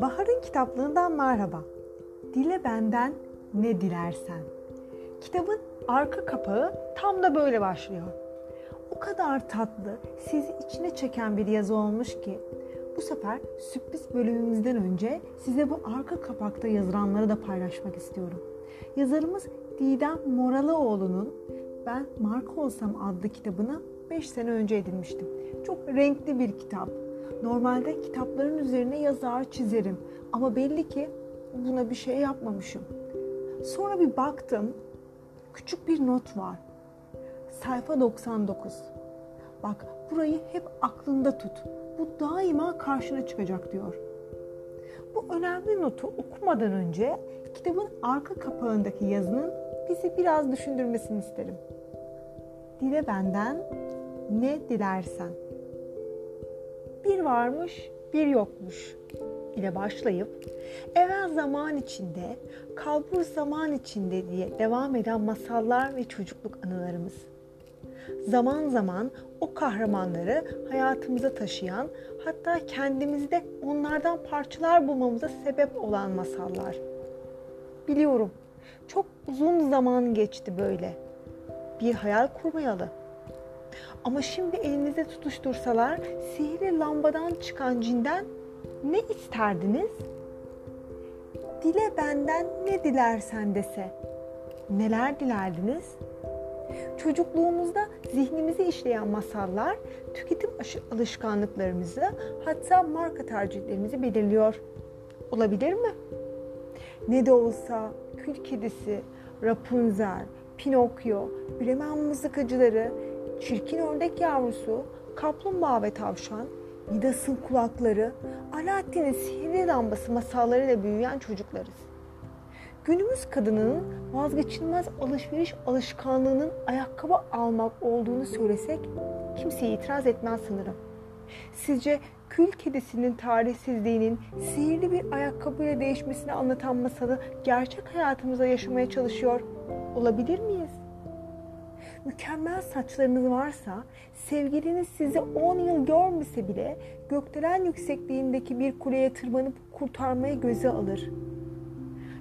Bahar'ın kitaplığından merhaba. Dile benden ne dilersen. Kitabın arka kapağı tam da böyle başlıyor. O kadar tatlı, sizi içine çeken bir yazı olmuş ki bu sefer sürpriz bölümümüzden önce size bu arka kapakta yazılanları da paylaşmak istiyorum. Yazarımız Didem Moralıoğlu'nun Ben Marka Olsam adlı kitabını 5 sene önce edinmiştim. Çok renkli bir kitap Normalde kitapların üzerine yazar çizerim ama belli ki buna bir şey yapmamışım. Sonra bir baktım küçük bir not var. Sayfa 99. Bak burayı hep aklında tut. Bu daima karşına çıkacak diyor. Bu önemli notu okumadan önce kitabın arka kapağındaki yazının bizi biraz düşündürmesini isterim. Dile benden ne dilersen bir varmış bir yokmuş ile başlayıp evvel zaman içinde, kalbur zaman içinde diye devam eden masallar ve çocukluk anılarımız. Zaman zaman o kahramanları hayatımıza taşıyan, hatta kendimizde onlardan parçalar bulmamıza sebep olan masallar. Biliyorum, çok uzun zaman geçti böyle. Bir hayal kurmayalı ama şimdi elinizde tutuştursalar sihirli lambadan çıkan cinden ne isterdiniz? Dile benden ne dilersen dese neler dilerdiniz? Çocukluğumuzda zihnimizi işleyen masallar tüketim alışkanlıklarımızı hatta marka tercihlerimizi belirliyor. Olabilir mi? Ne de olsa Kül Kedisi, Rapunzel, Pinokyo, Bremen mızıkacıları, çirkin ördek yavrusu, kaplumbağa ve tavşan, Midas'ın kulakları, Alaaddin'in sihirli lambası masallarıyla büyüyen çocuklarız. Günümüz kadınının vazgeçilmez alışveriş alışkanlığının ayakkabı almak olduğunu söylesek kimse itiraz etmez sanırım. Sizce kül kedisinin tarihsizliğinin sihirli bir ayakkabıyla değişmesini anlatan masalı gerçek hayatımıza yaşamaya çalışıyor olabilir miyiz? Mükemmel saçlarınız varsa, sevgiliniz sizi 10 yıl görmese bile gökdelen yüksekliğindeki bir kuleye tırmanıp kurtarmayı göze alır.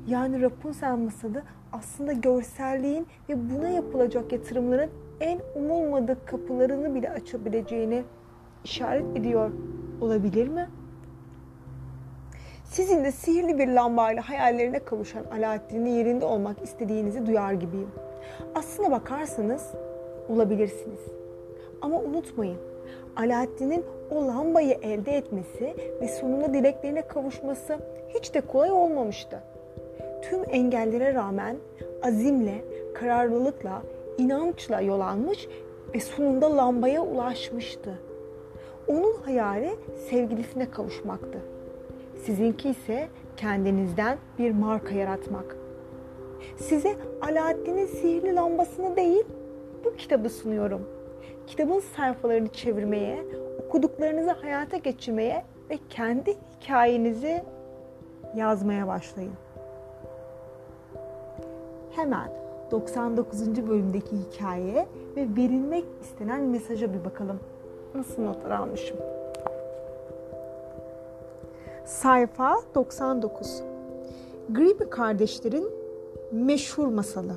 Yani Rapunzel masalı aslında görselliğin ve buna yapılacak yatırımların en umulmadık kapılarını bile açabileceğini işaret ediyor olabilir mi? Sizin de sihirli bir lambayla hayallerine kavuşan Alaaddin'in yerinde olmak istediğinizi duyar gibiyim. Aslına bakarsanız olabilirsiniz. Ama unutmayın Alaaddin'in o lambayı elde etmesi ve sonunda dileklerine kavuşması hiç de kolay olmamıştı. Tüm engellere rağmen azimle, kararlılıkla, inançla yol almış ve sonunda lambaya ulaşmıştı. Onun hayali sevgilisine kavuşmaktı. Sizinki ise kendinizden bir marka yaratmak. Size Alaaddin'in sihirli lambasını değil, bu kitabı sunuyorum. Kitabın sayfalarını çevirmeye, okuduklarınızı hayata geçirmeye ve kendi hikayenizi yazmaya başlayın. Hemen 99. bölümdeki hikayeye ve verilmek istenen mesaja bir bakalım. Nasıl notlar almışım? Sayfa 99. Gribi kardeşlerin meşhur masalı.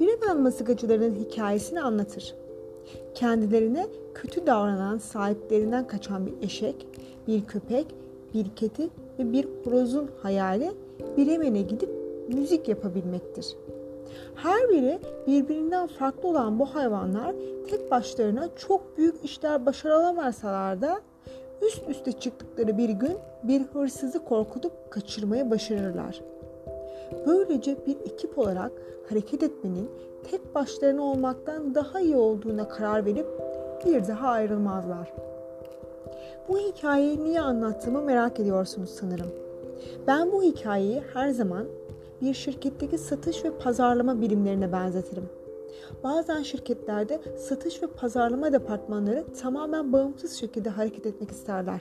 Bremen masıgacıların hikayesini anlatır. Kendilerine kötü davranan sahiplerinden kaçan bir eşek, bir köpek, bir kedi ve bir horozun hayali Bremen'e gidip müzik yapabilmektir. Her biri birbirinden farklı olan bu hayvanlar tek başlarına çok büyük işler başaramasalar da üst üste çıktıkları bir gün bir hırsızı korkutup kaçırmayı başarırlar. Böylece bir ekip olarak hareket etmenin tek başlarına olmaktan daha iyi olduğuna karar verip bir daha ayrılmazlar. Bu hikayeyi niye anlattığımı merak ediyorsunuz sanırım. Ben bu hikayeyi her zaman bir şirketteki satış ve pazarlama birimlerine benzetirim. Bazen şirketlerde satış ve pazarlama departmanları tamamen bağımsız şekilde hareket etmek isterler.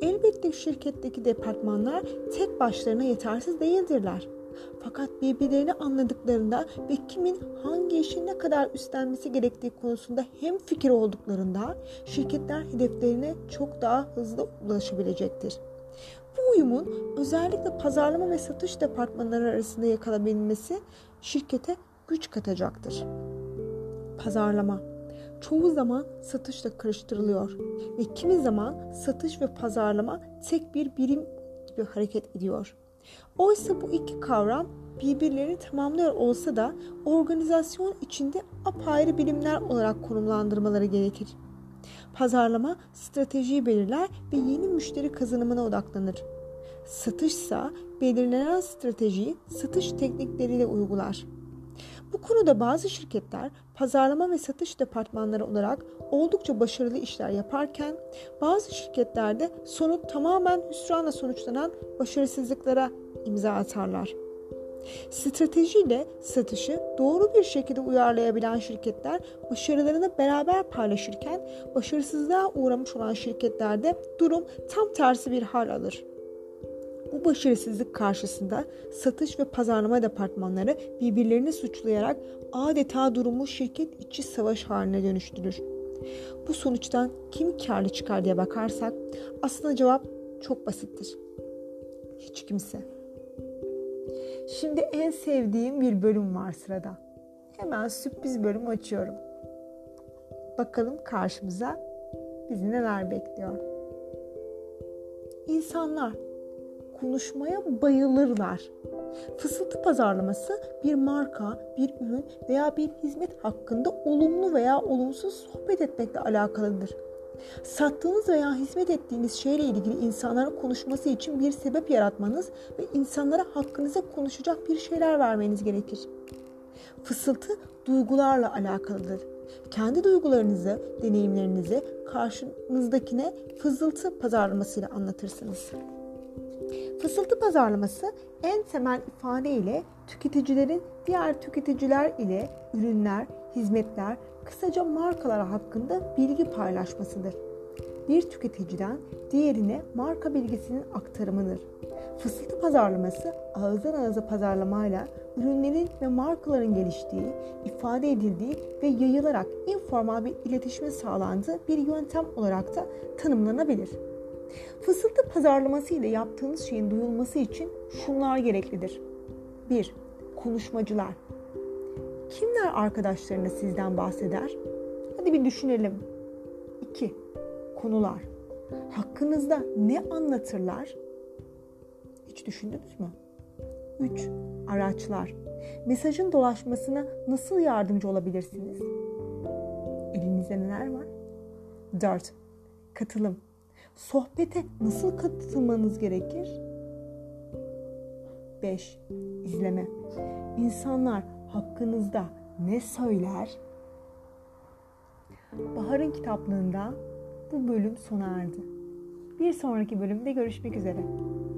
Elbette şirketteki departmanlar tek başlarına yetersiz değildirler. Fakat birbirlerini anladıklarında ve kimin hangi işi ne kadar üstlenmesi gerektiği konusunda hem fikir olduklarında şirketler hedeflerine çok daha hızlı ulaşabilecektir. Bu uyumun özellikle pazarlama ve satış departmanları arasında yakalabilmesi şirkete güç katacaktır. Pazarlama çoğu zaman satışla karıştırılıyor ve kimi zaman satış ve pazarlama tek bir birim gibi hareket ediyor. Oysa bu iki kavram birbirlerini tamamlıyor olsa da organizasyon içinde apayrı bilimler olarak konumlandırmaları gerekir. Pazarlama stratejiyi belirler ve yeni müşteri kazanımına odaklanır. Satışsa belirlenen stratejiyi satış teknikleriyle uygular. Bu konuda bazı şirketler pazarlama ve satış departmanları olarak oldukça başarılı işler yaparken bazı şirketlerde sonu tamamen hüsranla sonuçlanan başarısızlıklara imza atarlar. Stratejiyle satışı doğru bir şekilde uyarlayabilen şirketler başarılarını beraber paylaşırken başarısızlığa uğramış olan şirketlerde durum tam tersi bir hal alır. Bu başarısızlık karşısında satış ve pazarlama departmanları birbirlerini suçlayarak adeta durumu şirket içi savaş haline dönüştürür. Bu sonuçtan kim karlı çıkar diye bakarsak aslında cevap çok basittir. Hiç kimse. Şimdi en sevdiğim bir bölüm var sırada. Hemen sürpriz bölüm açıyorum. Bakalım karşımıza bizi neler bekliyor. İnsanlar konuşmaya bayılırlar. Fısıltı pazarlaması bir marka, bir ürün veya bir hizmet hakkında olumlu veya olumsuz sohbet etmekle alakalıdır. Sattığınız veya hizmet ettiğiniz şeyle ilgili insanların konuşması için bir sebep yaratmanız ve insanlara hakkınıza konuşacak bir şeyler vermeniz gerekir. Fısıltı duygularla alakalıdır. Kendi duygularınızı, deneyimlerinizi karşınızdakine fısıltı pazarlamasıyla anlatırsınız. Fısıltı pazarlaması en temel ifade ile tüketicilerin diğer tüketiciler ile ürünler, hizmetler, kısaca markalar hakkında bilgi paylaşmasıdır. Bir tüketiciden diğerine marka bilgisinin aktarımıdır. Fısıltı pazarlaması ağızdan ağıza pazarlamayla ürünlerin ve markaların geliştiği, ifade edildiği ve yayılarak informal bir iletişime sağlandığı bir yöntem olarak da tanımlanabilir. Fısıltı pazarlaması ile yaptığınız şeyin duyulması için şunlar gereklidir. 1. Konuşmacılar. Kimler arkadaşlarına sizden bahseder? Hadi bir düşünelim. 2. Konular. Hakkınızda ne anlatırlar? Hiç düşündünüz mü? 3. Araçlar. Mesajın dolaşmasına nasıl yardımcı olabilirsiniz? Elinizde neler var? 4. Katılım. Sohbete nasıl katılmanız gerekir? 5. İzleme. İnsanlar hakkınızda ne söyler? Bahar'ın kitaplığında bu bölüm sona erdi. Bir sonraki bölümde görüşmek üzere.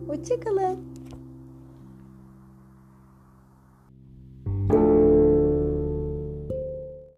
Hoşçakalın.